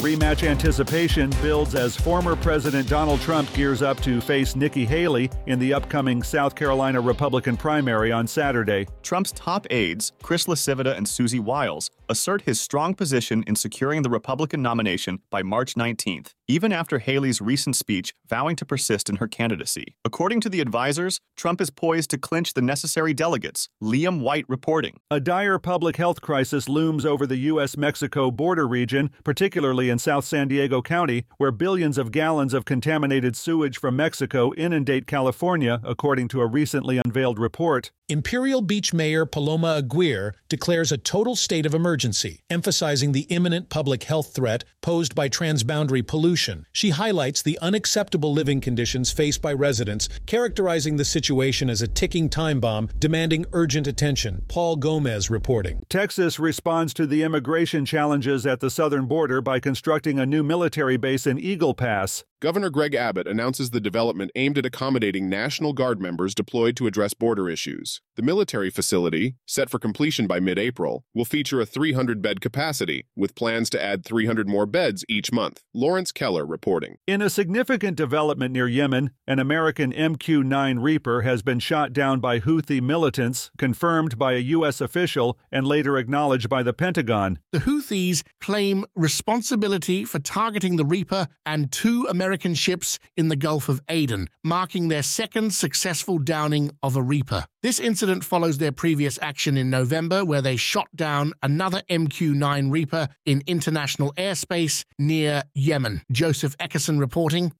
Rematch anticipation builds as former President Donald Trump gears up to face Nikki Haley in the upcoming South Carolina Republican primary on Saturday. Trump's top aides, Chris LaCivita and Susie Wiles, assert his strong position in securing the Republican nomination by March 19th, even after Haley's recent speech vowing to persist in her candidacy. According to the advisors, Trump is poised to clinch the necessary delegates, Liam White reporting. A dire public health crisis looms over the U.S. Mexico border region, particularly in South San Diego County, where billions of gallons of contaminated sewage from Mexico inundate California, according to a recently unveiled report. Imperial Beach Mayor Paloma Aguirre declares a total state of emergency, emphasizing the imminent public health threat posed by transboundary pollution. She highlights the unacceptable living conditions faced by residents, characterizing the situation as a ticking time bomb demanding urgent attention. Paul Gomez reporting. Texas responds to the immigration challenges at the southern border by constructing a new military base in Eagle Pass. Governor Greg Abbott announces the development aimed at accommodating National Guard members deployed to address border issues. The military facility, set for completion by mid April, will feature a 300 bed capacity, with plans to add 300 more beds each month. Lawrence Keller reporting. In a significant development near Yemen, an American MQ 9 Reaper has been shot down by Houthi militants, confirmed by a U.S. official and later acknowledged by the Pentagon. The Houthis claim responsibility for targeting the Reaper and two American ships in the Gulf of Aden, marking their second successful downing of a Reaper. This incident follows their previous action in November, where they shot down another MQ 9 Reaper in international airspace near Yemen. Joseph Eckerson reporting.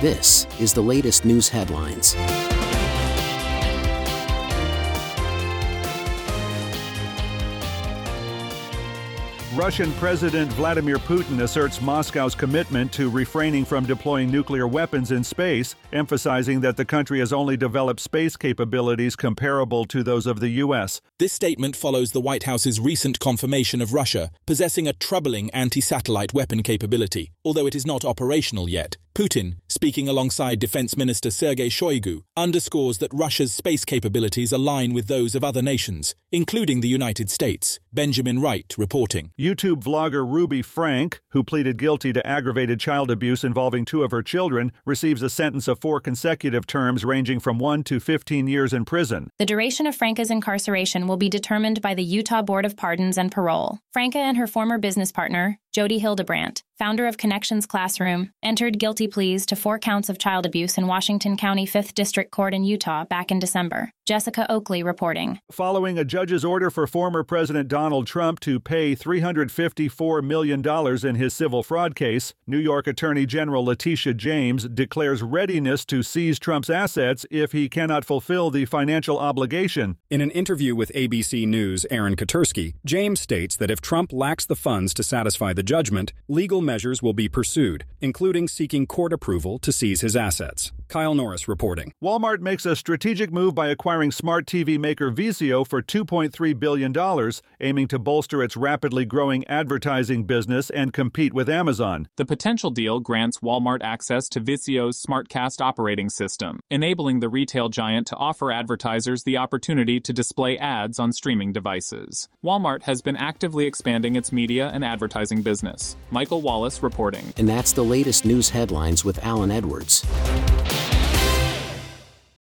This is the latest news headlines. Russian President Vladimir Putin asserts Moscow's commitment to refraining from deploying nuclear weapons in space, emphasizing that the country has only developed space capabilities comparable to those of the U.S. This statement follows the White House's recent confirmation of Russia possessing a troubling anti satellite weapon capability, although it is not operational yet. Putin, speaking alongside Defense Minister Sergei Shoigu, underscores that Russia's space capabilities align with those of other nations, including the United States. Benjamin Wright reporting. YouTube vlogger Ruby Franke, who pleaded guilty to aggravated child abuse involving two of her children, receives a sentence of four consecutive terms ranging from 1 to 15 years in prison. The duration of Franke's incarceration will be determined by the Utah Board of Pardons and Parole. Franca and her former business partner, Jodi Hildebrandt, founder of Connections Classroom, entered guilty pleas to four counts of child abuse in Washington County 5th District Court in Utah back in December. Jessica Oakley reporting. Following a judge's order for former President Donald Trump to pay $354 million in his civil fraud case, New York Attorney General Letitia James declares readiness to seize Trump's assets if he cannot fulfill the financial obligation. In an interview with ABC News' Aaron Katersky, James states that if Trump lacks the funds to satisfy the judgment, legal measures will be pursued, including seeking court approval to seize his assets. Kyle Norris reporting. Walmart makes a strategic move by acquiring smart TV maker Vizio for $2.3 billion, aiming to bolster its rapidly growing advertising business and compete with Amazon. The potential deal grants Walmart access to Vizio's SmartCast operating system, enabling the retail giant to offer advertisers the opportunity to display ads on streaming devices. Walmart has been actively expanding its media and advertising business. Michael Wallace reporting. And that's the latest news headlines with Allen Edwards.